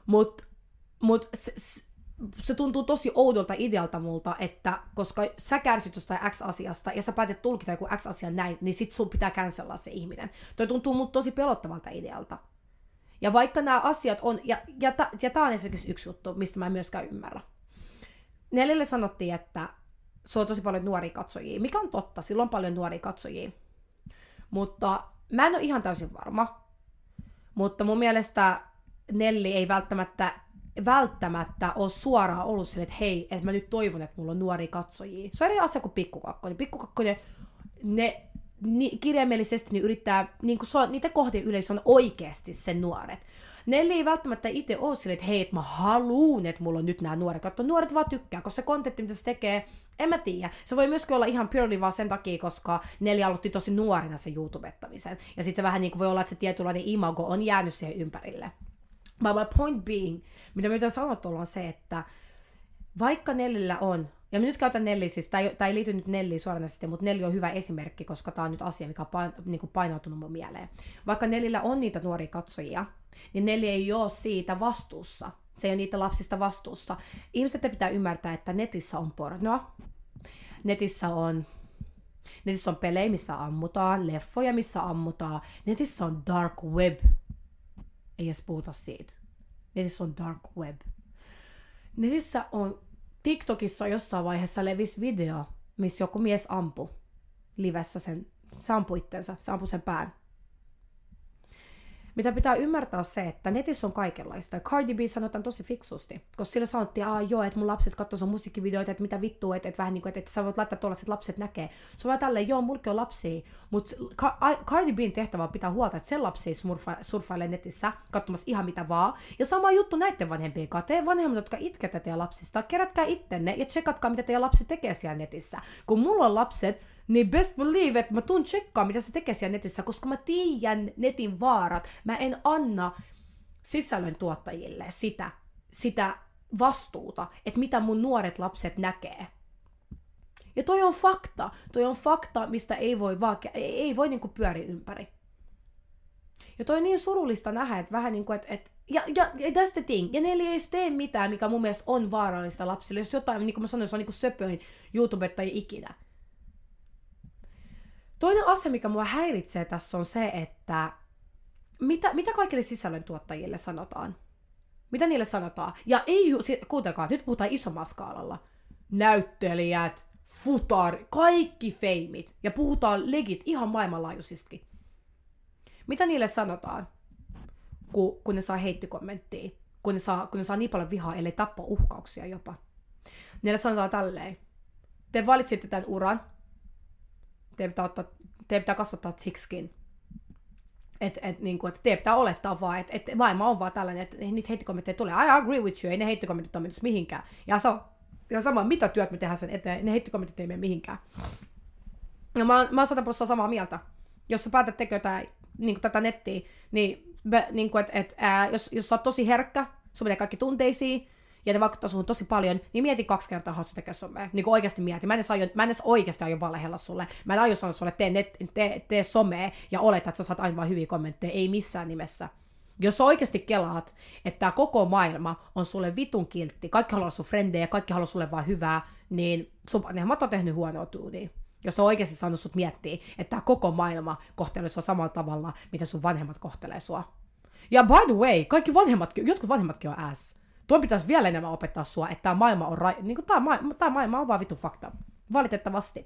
Mutta mut, se, se tuntuu tosi oudolta idealta multa, että koska sä kärsit jostain X-asiasta ja sä päätet tulkita joku X-asia näin, niin sit sun pitää cancella se ihminen. Toi tuntuu multa tosi pelottavalta idealta. Ja vaikka nämä asiat on, ja, ja, ta, ja tää on esimerkiksi yksi juttu, mistä mä en myöskään ymmärrä. Neljälle sanottiin, että se on tosi paljon nuoria katsojia, mikä on totta, silloin on paljon nuoria katsojia. Mutta mä en ole ihan täysin varma. Mutta mun mielestä Nelli ei välttämättä, välttämättä ole suoraan ollut sille, että hei, että mä nyt toivon, että mulla on nuoria katsojia. Se on eri asia kuin pikkukakkonen. Pikkukakkonen, ne ni, kirjaimellisesti niin yrittää, niin kuin se on, niitä kohtien yleisö on oikeasti sen nuoret. Nelli ei välttämättä itse ole sille, että hei, että mä haluun, että mulla on nyt nämä nuoret. Katso, nuoret vaan tykkää, koska se kontentti, mitä se tekee, en mä tiedä. Se voi myöskin olla ihan purely vaan sen takia, koska Nelli aloitti tosi nuorina sen YouTubettamisen. Ja sitten se vähän niin kuin voi olla, että se tietynlainen imago on jäänyt siihen ympärille. But my point being, mitä me yritän sanoa on se, että vaikka Nellillä on ja mä nyt käytän Nelli, siis tämä ei liity nyt Nelliin suoranaisesti, mutta Nelli on hyvä esimerkki, koska tämä on nyt asia, mikä on pain, niin kuin painautunut mun mieleen. Vaikka Nellillä on niitä nuoria katsojia, niin Nelli ei ole siitä vastuussa. Se ei ole niitä lapsista vastuussa. Ihmiset pitää ymmärtää, että netissä on pornoa. Netissä on Netissä on pelejä, missä ammutaan, leffoja, missä ammutaan. Netissä on dark web. Ei edes puhuta siitä. Netissä on dark web. Netissä on TikTokissa jossain vaiheessa levisi video, missä joku mies ampui livessä sen, se ampui itsensä, se ampui sen pään. Mitä pitää ymmärtää se, että netissä on kaikenlaista. Cardi B sanotaan tosi fiksusti, koska sillä sanottiin, että joo, että mun lapset katsoo sun musiikkivideoita, että mitä vittua, että, että vähän niin kuin, että, että sä voit laittaa tuolla, että lapset näkee. Se on tälleen, joo, mulki on lapsia, mutta Cardi Bn tehtävä on pitää huolta, että sen lapsi surfa, surfailee netissä katsomassa ihan mitä vaan. Ja sama juttu näiden vanhempien kanssa. Te vanhemmat, jotka itkette teidän lapsista, kerätkää ittenne ja tsekatkaa, mitä teidän lapsi tekee siellä netissä. Kun mulla on lapset, niin best believe, että mä tuun tsekkaa, mitä se tekee siellä netissä, koska mä tiedän netin vaarat. Mä en anna sisällön tuottajille sitä, sitä vastuuta, että mitä mun nuoret lapset näkee. Ja toi on fakta. Toi on fakta, mistä ei voi, vaan, ei, voi niinku pyöriä ympäri. Ja toi on niin surullista nähdä, että vähän niin kuin, että, että ja, ja, ja that's the thing. Ja ne ei edes tee mitään, mikä mun mielestä on vaarallista lapsille. Jos jotain, niin kuin mä sanoin, se on niin kuin söpöin YouTubettaja ikinä. Toinen asia, mikä mua häiritsee tässä on se, että mitä, mitä kaikille sisällöntuottajille sanotaan? Mitä niille sanotaan? Ja ei, kuuntelkaa, nyt puhutaan isommalla skaalalla. Näyttelijät, futar, kaikki feimit. Ja puhutaan legit ihan maailmanlaajuisestikin. Mitä niille sanotaan, kun, kun ne saa heittikommenttia? Kun ne saa, kun ne saa niin paljon vihaa, ellei uhkauksia jopa. Niille sanotaan tälleen. Te valitsitte tämän uran. Te pitää, ottaa, te pitää kasvattaa thick Et, et, niin kuin, että te pitää olettaa vaan, että et maailma on vaan tällainen, että niitä heittikommentteja tulee. I agree with you, ei ne heittikommentit ole mihinkään. Ja, se on, ja sama, mitä työt me tehdään sen eteen, ne heittikommentit ei mene mihinkään. No mä, mä oon samaa mieltä. Jos sä päätät jotain niin tätä nettiä, niin, niin kuin, et, et, ää, jos, jos sä oot tosi herkkä, sun menee kaikki tunteisiin, ja ne vaikuttaa suhun tosi paljon, niin mieti kaksi kertaa, haluatko tekee somea. Niin kuin oikeasti mieti. Mä en aio, mä en edes oikeasti aio valehella sulle. Mä en aio sanoa sulle, tee, net, tee, tee somea ja oleta, että sä saat aina vain hyviä kommentteja. Ei missään nimessä. Jos sä oikeasti kelaat, että tämä koko maailma on sulle vitun kiltti, kaikki haluaa sun frendejä, kaikki haluaa sulle vaan hyvää, niin sun vanhemmat on tehnyt huonoa tuunia jos on oikeasti saanut sut miettiä, että tämä koko maailma kohtelee sua samalla tavalla, mitä sun vanhemmat kohtelee sua. Ja by the way, kaikki vanhemmatkin, jotkut vanhemmatkin on ass. Tuon pitäisi vielä enemmän opettaa sua, että tämä maailma on, ra- niin tämä, ma- tämä maailma on vaan vitu fakta. Valitettavasti.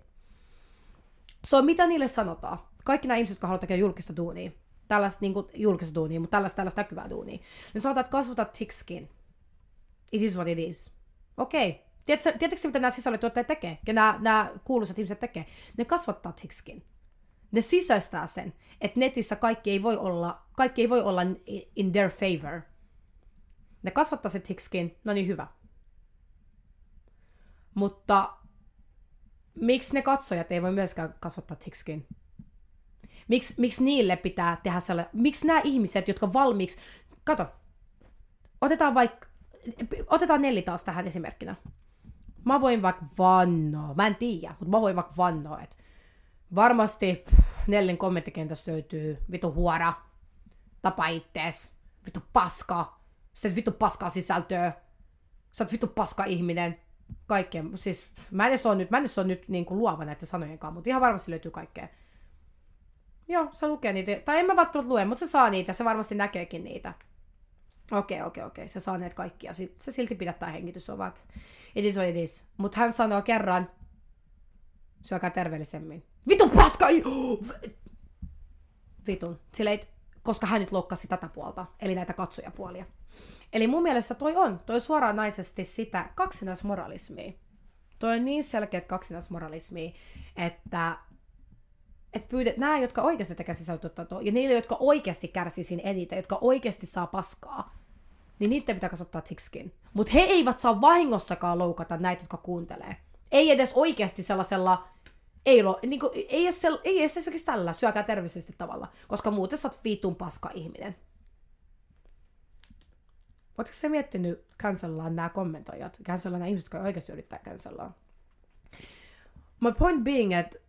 So, mitä niille sanotaan? Kaikki nämä ihmiset, jotka haluavat tekemään julkista duunia, tällaista niin kuin, julkista duunia, mutta tällaista, tällaista näkyvää duunia, ne sanotaan, että kasvata thick skin. It is what it is. Okei, okay. Tiedätkö, tiedätkö mitä nämä sisällötuottajat tekee? Ja nämä, nämä kuuluisat ihmiset tekee? Ne kasvattaa thickskin. Ne sisäistää sen, että netissä kaikki ei voi olla, kaikki ei voi olla in their favor. Ne kasvattaa se thickskin, no niin hyvä. Mutta miksi ne katsojat ei voi myöskään kasvattaa thickskin? Miksi, miksi niille pitää tehdä sellainen, miksi nämä ihmiset, jotka valmiiksi, kato, otetaan vaikka, otetaan Nelli taas tähän esimerkkinä mä voin vaikka vannoa, mä en tiedä, mutta mä voin vaikka vannoa, että varmasti Nellin kommenttikentässä löytyy vitu huora, tapa ittees, vitu paska, se vitu paskaa sisältöä, sä oot vitu paska ihminen, kaikkea, siis mä en edes ole nyt, mä en ole nyt niin kuin luova näiden sanojen kanssa, mutta ihan varmasti löytyy kaikkea. Joo, se lukee niitä, tai en mä välttämättä lue, mutta se saa niitä, se varmasti näkeekin niitä. Okei, okei, okei, se saa näitä kaikkia, se silti pidättää hengitysovat it is what it is. Mutta hän sanoo kerran, syökää terveellisemmin. Vitun paska! Vitun. Sillä ei, koska hän nyt loukkasi tätä puolta, eli näitä katsojapuolia. Eli mun mielestä toi on, toi suoranaisesti sitä kaksinaismoralismia. Toi on niin selkeä kaksinaismoralismia, että että pyydet, nämä, jotka oikeasti tekee sisältöä, ja niille, jotka oikeasti kärsii siinä eniten, jotka oikeasti saa paskaa, niin niiden pitää kasvattaa thickskin. Mutta he eivät saa vahingossakaan loukata näitä, jotka kuuntelee. Ei edes oikeasti sellaisella, ei, lo, niin kuin, ei, edes, ei edes esimerkiksi tällä, syökää terveellisesti tavalla, koska muuten sä oot vitun paska ihminen. Oletko sä miettinyt cancellaan nämä kommentoijat, cancellaan nämä ihmiset, jotka oikeasti yrittää cancellaan? My point being, että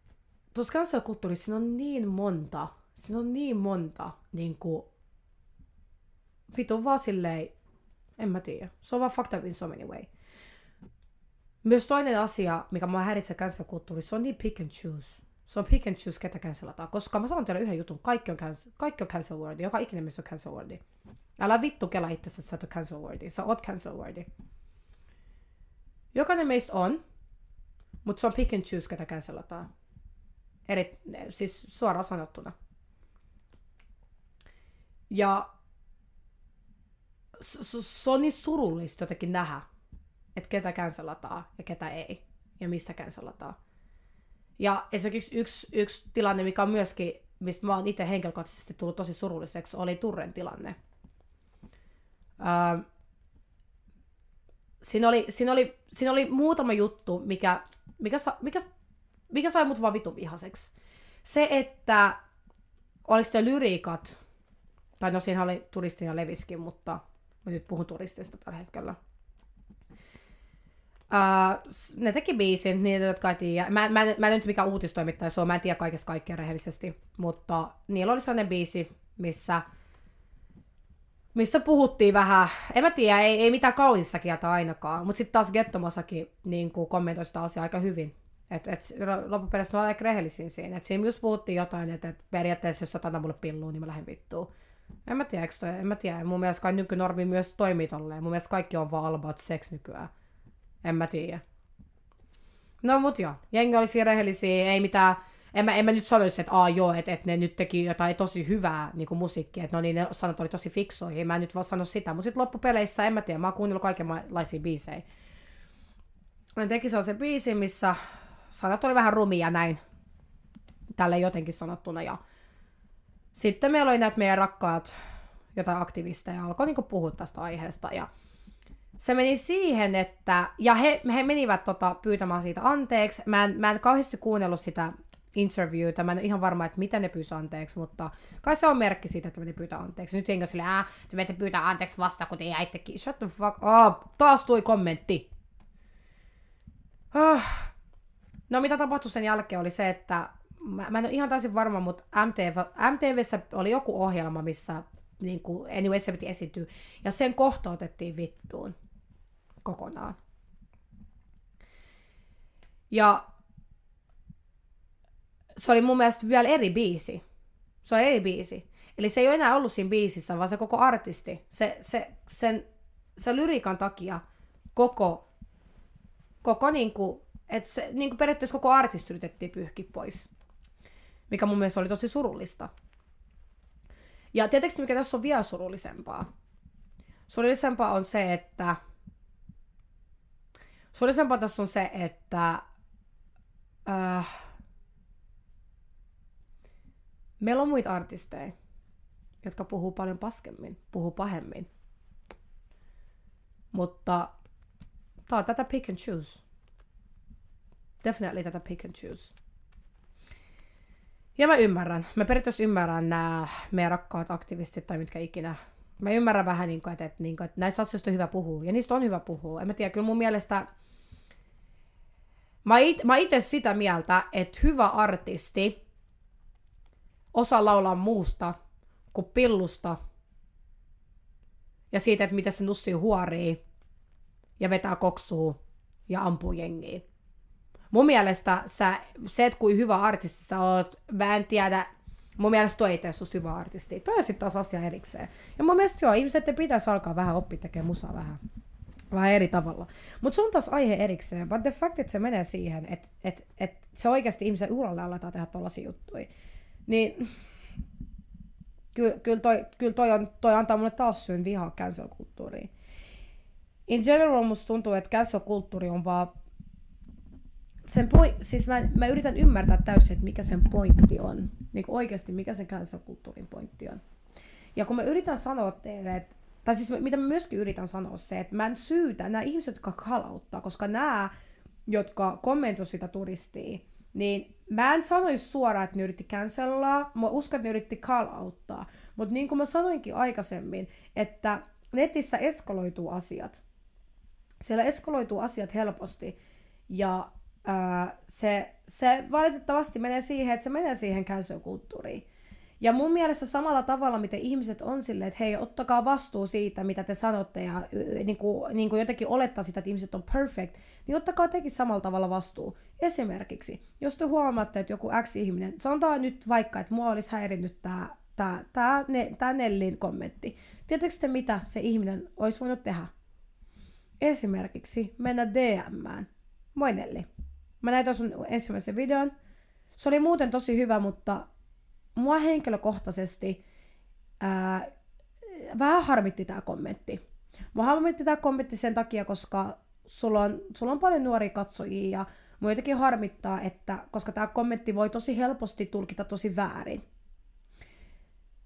tuossa cancel-kulttuurissa siinä on niin monta, siinä on niin monta niin kuin, vitun vaan silleen, en mä tiedä. Se on vaan fucked up in so many way. Myös toinen asia, mikä mua häiritsee cancel-kulttuurissa, se on niin pick and choose. Se on pick and choose, ketä cancelataan. Koska mä sanon teille yhden jutun, kaikki on cancel, kaikki on cancel worthy, joka ikinen missä on cancel worthy. Älä vittu kela itse, että sä et ole cancel worthy. Sä oot cancel worthy. Jokainen meistä on, mutta se on pick and choose, ketä cancelataan. Eri, siis suoraan sanottuna. Ja se on niin surullista jotenkin nähdä, että ketä cancelataan ja ketä ei, ja mistä cancelataan. Ja esimerkiksi yksi, yksi tilanne, mikä on myöskin, mistä mä oon itse henkilökohtaisesti tullut tosi surulliseksi, oli Turren tilanne. Öö, siinä, oli, siinä, oli, siinä oli muutama juttu, mikä, mikä, sa, mikä, mikä sai mut vaan vitun vihaseksi. Se, että oliko se lyriikat, tai no siinä oli turistina leviskin, mutta Mä nyt puhun turistista tällä hetkellä. Uh, ne teki biisin, niitä jotka ei tiedä. Mä, mä, mä en nyt mikä uutistoimittaja se on, mä en tiedä kaikesta kaikkea rehellisesti, mutta niillä oli sellainen biisi, missä, missä puhuttiin vähän, en mä tiedä, ei, ei mitään kaunissa kieltä ainakaan, mutta sitten taas Gettomasaki niin kommentoi sitä asiaa aika hyvin. Et, et, loppupeleissä ne on aika rehellisiä siinä. Et siinä just puhuttiin jotain, että et periaatteessa jos sä mulle pilluun, niin mä lähden vittuun. En mä tiedä, toi, en mä tiedä. Mun mielestä kai nykynormi myös toimii tolleen. Mun mielestä kaikki on vaan all about sex nykyään. En mä tiedä. No mut joo, jengi oli rehellisiä, ei mitään, en mä, en mä nyt sanoisi, että aa joo, että, että ne nyt teki jotain tosi hyvää niin kuin musiikkia, että no niin, ne sanat oli tosi fiksoja, mä en nyt vaan sano sitä, mutta sitten loppupeleissä, en mä tiedä, mä oon kuunnellut kaikenlaisia biisejä. Ne teki sellaisen biisin, missä sanat oli vähän rumia näin, tälle jotenkin sanottuna, ja sitten meillä oli näitä meidän rakkaat jotain aktivisteja, alkoi niin puhua tästä aiheesta, ja se meni siihen, että, ja he, he menivät tota, pyytämään siitä anteeksi. Mä en, mä en kauheasti kuunnellut sitä interviewtä, mä en ole ihan varma, että mitä ne pyysi anteeksi, mutta kai se on merkki siitä, että me pyytää anteeksi. Nyt jengi silleen, äh, te menette pyytää anteeksi vasta, kun te jäittekin. Shut the fuck up. Taas tuli kommentti. Ah. No mitä tapahtui sen jälkeen oli se, että mä, mä en ole ihan täysin varma, mutta MTV, MTVssä oli joku ohjelma, missä niin kuin, anyway, se piti esiintyä, ja sen kohta otettiin vittuun kokonaan. Ja se oli mun mielestä vielä eri biisi. Se on eri biisi. Eli se ei ole enää ollut siinä biisissä, vaan se koko artisti. Se, se, sen, se lyriikan takia koko, koko niinku, että se, niinku periaatteessa koko artisti yritettiin pyyhkiä pois. Mikä mun mielestä oli tosi surullista. Ja tietysti mikä tässä on vielä surullisempaa? Surullisempaa on se, että Surullisempaa tässä on se, että äh, meillä on muita artisteja, jotka puhuu paljon paskemmin, puhuu pahemmin. Mutta tää on tätä pick and choose. Definitely tätä pick and choose. Ja mä ymmärrän. Mä periaatteessa ymmärrän nämä meidän rakkaat aktivistit tai mitkä ikinä mä ymmärrän vähän, niin kuin, että, että, niin että näistä asioista on hyvä puhua. Ja niistä on hyvä puhua. En mä tiedä, kyllä mun mielestä Mä, it, mä itse sitä mieltä, että hyvä artisti osaa laulaa muusta kuin pillusta ja siitä, että miten se nussi huorii ja vetää koksuu ja ampuu jengiä. Mun mielestä sä, se, että kuin hyvä artisti sä oot, mä en tiedä, mun mielestä toi ei tee susta hyvä artisti. Toi on sitten taas asia erikseen. Ja mun mielestä joo, ihmiset pitäisi alkaa vähän oppia tekemään musaa vähän vähän eri tavalla. Mutta se on taas aihe erikseen, but the fact, että se menee siihen, että et, et se oikeasti ihmisen uralle aletaan tehdä tollaisia juttuja, niin kyllä kyl toi, kyl toi, on, toi antaa mulle taas syyn vihaa cancel-kulttuuriin. In general musta tuntuu, että cancel-kulttuuri on vaan sen point, siis mä, mä yritän ymmärtää täysin, että mikä sen pointti on. Niin oikeasti, mikä sen cancel-kulttuurin pointti on. Ja kun mä yritän sanoa teille, että tai siis mitä mä myöskin yritän sanoa se, että mä en syytä nämä ihmiset, jotka kalauttaa, koska nämä, jotka kommentoivat sitä turistia, niin mä en sanoisi suoraan, että ne yritti cancellaa, mä uskon, että ne yritti kalauttaa. Mutta niin kuin mä sanoinkin aikaisemmin, että netissä eskaloituu asiat. Siellä eskaloituu asiat helposti ja ää, se, se valitettavasti menee siihen, että se menee siihen cancel-kulttuuriin. Ja mun mielestä samalla tavalla, miten ihmiset on silleen, että hei, ottakaa vastuu siitä, mitä te sanotte, ja niin kuin, niin kuin jotenkin olettaa sitä, että ihmiset on perfect, niin ottakaa tekin samalla tavalla vastuu. Esimerkiksi, jos te huomaatte, että joku X-ihminen, sanotaan nyt vaikka, että mua olisi häirinnyt tämä tää, tää, ne, tää Nellin kommentti. Tiedättekö te, mitä se ihminen olisi voinut tehdä? Esimerkiksi mennä DMään. Moi Nelli. Mä näin tuossa ensimmäisen videon. Se oli muuten tosi hyvä, mutta mua henkilökohtaisesti ää, vähän harmitti tämä kommentti. Mua harmitti tämä kommentti sen takia, koska sulla on, sulla on paljon nuoria katsojia ja mua jotenkin harmittaa, että koska tämä kommentti voi tosi helposti tulkita tosi väärin.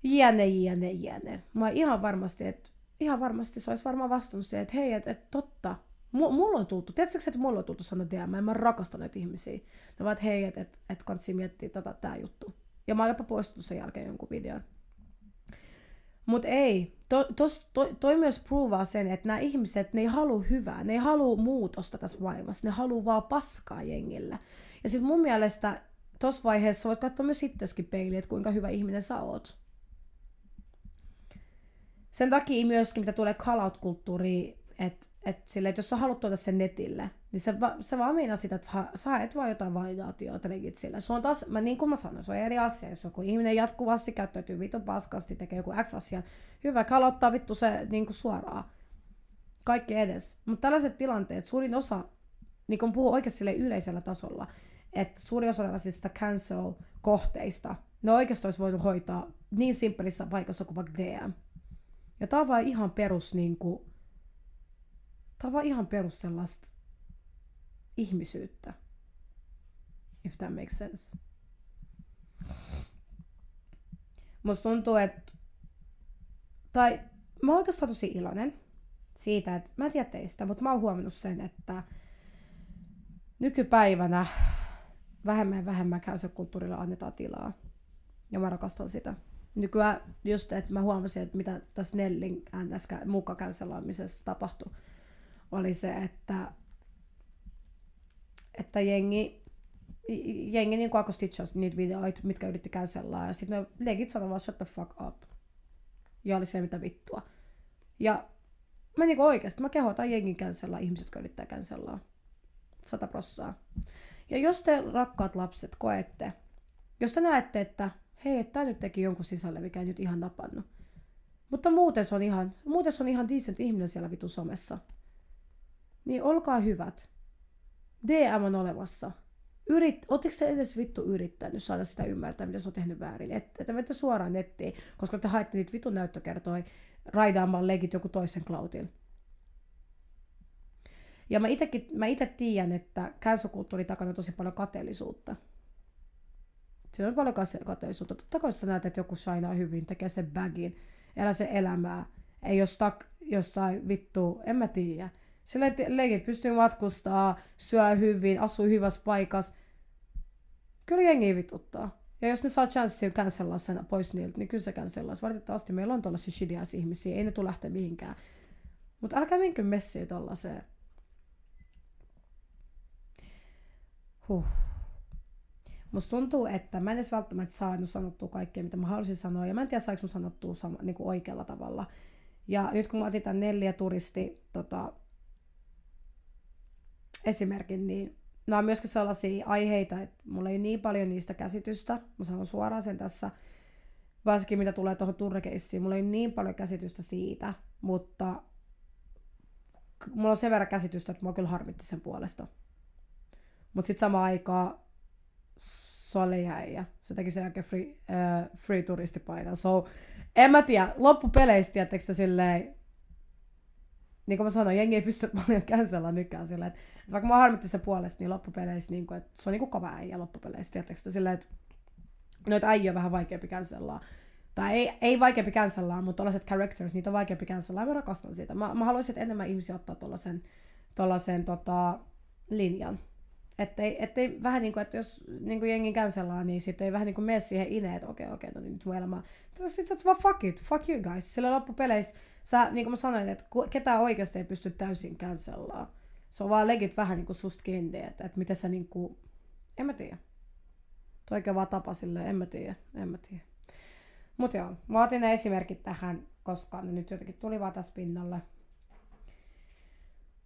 Jänne, jänne, jänne. Mä ihan varmasti, että ihan varmasti se olisi varmaan vastannut se, että hei, että et, totta. M- mulla on tultu, tiedätkö, että mulla on tultu sanoa DM, mä rakastan näitä ihmisiä. Ne vaan, että hei, että et, et kansi miettiä tota, tää juttu. Ja mä oon jopa poistunut sen jälkeen jonkun videon. Mutta ei. To, tos, to, toi myös provaa sen, että nämä ihmiset, ne ei halua hyvää, ne ei halua muutosta tässä maailmassa, ne haluaa vaan paskaa jengillä. Ja sitten mun mielestä tuossa vaiheessa voit katsoa myös itsekin peiliin, että kuinka hyvä ihminen sä oot. Sen takia myöskin, mitä tulee call-out-kulttuuriin, että et sille, että jos sä haluat tuoda sen netille, niin se, va, se vaan meinaa sitä, että sä, et vaan jotain validaatiota legit sille. Se on taas, mä, niin kuin mä sanoin, se on eri asia. Jos joku ihminen jatkuvasti käyttäytyy vitun paskasti, tekee joku X asian, hyvä, kalottaa vittu se niin kuin suoraan. Kaikki edes. Mutta tällaiset tilanteet, suurin osa, niin kuin puhuu oikeasti sille yleisellä tasolla, että suuri osa tällaisista cancel-kohteista, ne oikeasti olisi voinut hoitaa niin simppelissä paikassa kuin vaikka DM. Ja tää on vaan ihan perus niin kuin, tää on vaan ihan perus sellaista ihmisyyttä. If that makes sense. Musta tuntuu, että tai mä oon oikeastaan tosi iloinen siitä, että mä en tiedä teistä, mutta mä oon huomannut sen, että nykypäivänä vähemmän ja vähemmän kulttuurilla annetaan tilaa. Ja mä rakastan sitä. Nykyään just, että mä huomasin, että mitä tässä Nellin mukakänselaamisessa tapahtui, oli se, että, että jengi, jengi niin alkoi stitchas niitä videoita, mitkä yritti cancellaa, ja sitten ne legit sanoi vaan shut the fuck up. Ja oli se mitä vittua. Ja mä niinku oikeasti, mä kehotan jengin cancellaa ihmiset, jotka yrittää cancellaa. Sata prossaa. Ja jos te, rakkaat lapset, koette, jos te näette, että hei, tämä nyt teki jonkun sisälle, mikä ei nyt ihan napannut. Mutta muuten se on ihan, muuten se on ihan decent ihminen siellä vitu somessa. Niin olkaa hyvät. DM on olemassa. Yrit, Oletteko se edes vittu yrittänyt saada sitä ymmärtää, mitä se on tehnyt väärin? Että et menette suoraan nettiin, koska te haette niitä vitun näyttökertoja raidaamaan legit joku toisen cloudin. Ja mä itekin, mä ite tiedän, että käänsokulttuuri takana on tosi paljon kateellisuutta. Siinä on paljon kateellisuutta. Totta kai sä näet, että joku shinaa hyvin, tekee sen bagin, elää se elämää. Ei ole stuck jossain vittu, en mä tiedä. Sillä leikit pystyy matkustaa, syö hyvin, asuu hyvässä paikassa. Kyllä jengi vituttaa. Ja jos ne saa chanssia cancellaa sen pois niiltä, niin kyllä se cancellaisi. Valitettavasti meillä on tuollaisia shidias ihmisiä, ei ne tule lähteä mihinkään. Mutta älkää menkö messiä tollaiseen. Huh. Musta tuntuu, että mä en edes välttämättä saanut sanottua kaikkea, mitä mä halusin sanoa, ja mä en tiedä, saanko mä sanottua sama, niin kuin oikealla tavalla. Ja nyt kun mä otin tämän neljä turisti tota, esimerkin, niin nämä on myöskin sellaisia aiheita, että mulla ei niin paljon niistä käsitystä. Mä sanon suoraan sen tässä, varsinkin mitä tulee tuohon turrekeissiin. Mulla ei niin paljon käsitystä siitä, mutta mulla on sen verran käsitystä, että mä kyllä harmitti sen puolesta. Mutta sitten samaan aikaan Sole jäi ja se teki sen jälkeen free, uh, free turistipaikan. So, en mä tiedä, loppupeleissä, tiedättekö silleen, niin kuin mä sanoin, jengi ei pysty paljon cancella nykään silleen, että, että vaikka mä harmitti sen puolesta, niin loppupeleissä, niin kuin, että se on niin kuin kova äijä loppupeleissä, tiedättekö silleen, että noita äijä on vähän vaikeampi cancellaa. Tai ei, ei vaikeampi cancellaa, mutta tällaiset characters, niitä on vaikeampi cancellaa, mä rakastan siitä. Mä, mä haluaisin, että enemmän ihmisiä ottaa tuollaisen, tuollaisen tota, linjan. Ettei, ettei vähän niin kuin, että jos niin kuin jengi cancellaa, niin sitten ei vähän niin kuin mene siihen ineen, että okei, okei, no niin nyt mun elämä. Sitten sä vaan fuck it, fuck you guys. Sillä loppupeleissä, sä, niin kuin mä sanoin, että ketään oikeasti ei pysty täysin cancellaa. Se on vaan legit vähän niin kuin susta kiinni, että, että miten sä niin kuin, en mä tiedä. Tuo oikein vaan tapa silleen, en mä tiedä, en mä tiedä. Mut joo, mä otin ne esimerkit tähän, koska ne nyt jotenkin tuli vaan tässä pinnalle.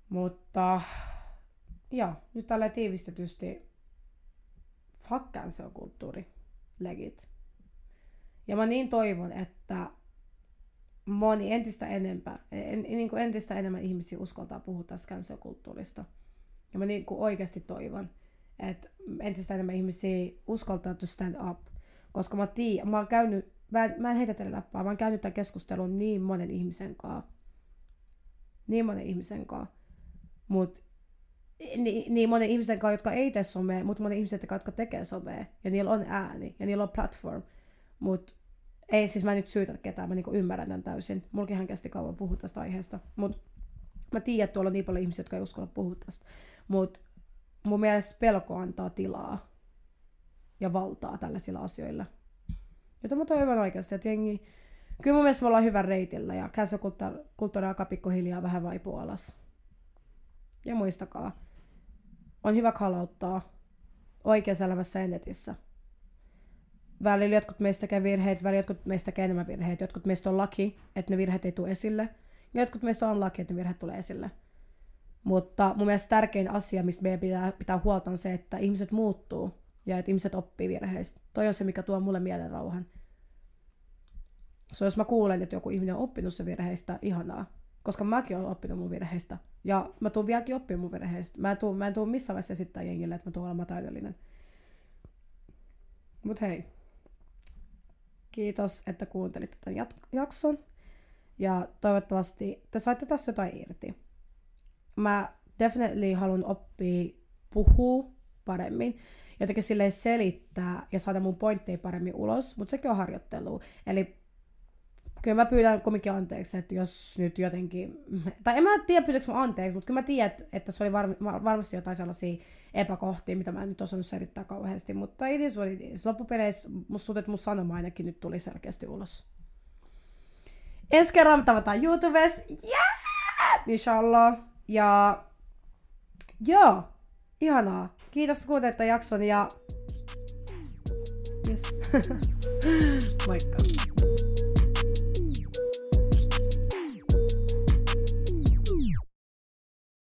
Mutta Joo, nyt tällä tiivistetysti fuck kulttuuri, legit. Ja mä niin toivon, että moni entistä enempää, en, niin kuin entistä enemmän ihmisiä uskaltaa puhua tästä cancel-kulttuurista. Ja mä niin kuin oikeasti toivon, että entistä enemmän ihmisiä uskaltaa to stand up. Koska mä tiedän, mä oon käynyt, mä en, mä en heitä teille läppää, mä oon käynyt tämän keskustelun niin monen ihmisen kanssa. Niin monen ihmisen kanssa. Mutta niin, niin monen ihmisen kanssa, jotka ei tee somea, mutta monen ihmisen kanssa, jotka tekee somea. Ja niillä on ääni ja niillä on platform. Mutta ei siis mä nyt syytä ketään, mä niinku ymmärrän tämän täysin. Mulkihan kesti kauan puhua tästä aiheesta. Mutta mä tiedän, että tuolla on niin paljon ihmisiä, jotka ei uskalla puhua tästä. Mutta mun mielestä pelko antaa tilaa ja valtaa tällaisilla asioilla. Jota mä toivon oikeasti, että jengi, kyllä mun mielestä me ollaan hyvän reitillä ja cancel-kulttuuri alkaa pikkuhiljaa vähän vaipua alas. Ja muistakaa, on hyvä kalauttaa oikeassa elämässä ja netissä. Välillä jotkut meistä tekee virheitä, välillä jotkut meistä tekee enemmän virheitä. Jotkut meistä on laki, että ne virheet ei tule esille. Ja jotkut meistä on laki, että ne virheet tulee esille. Mutta mun mielestä tärkein asia, mistä meidän pitää pitää huolta, on se, että ihmiset muuttuu ja että ihmiset oppii virheistä. Toi on se, mikä tuo mulle mielen rauhan. So, jos mä kuulen, että joku ihminen on oppinut se virheistä, ihanaa. Koska mäkin olen oppinut mun virheistä. Ja mä tuun vieläkin oppimaan mun virheistä. Mä en tuu, mä en tuu missään vaiheessa esittää jengille, että mä tuun olemaan täydellinen. Mut hei. Kiitos, että kuuntelitte tämän jakson. Ja toivottavasti te saitte tästä jotain irti. Mä definitely haluan oppia puhua paremmin jotenkin silleen selittää ja saada mun pointteja paremmin ulos, mutta sekin on harjoittelu. Eli kyllä mä pyydän kumminkin anteeksi, että jos nyt jotenkin, tai en mä tiedä pyydänkö mä anteeksi, mutta kyllä mä tiedän, että se oli var, varmasti jotain sellaisia epäkohtia, mitä mä en nyt osannut selittää kauheasti, mutta it is what it is. Loppupeleissä musta tuntuu, että mun sanoma ainakin nyt tuli selkeästi ulos. Ensi kerran tavataan YouTubessa, yeah! Inshallah. Ja joo, ihanaa. Kiitos kuuntelit jakson ja... Yes. Moikka.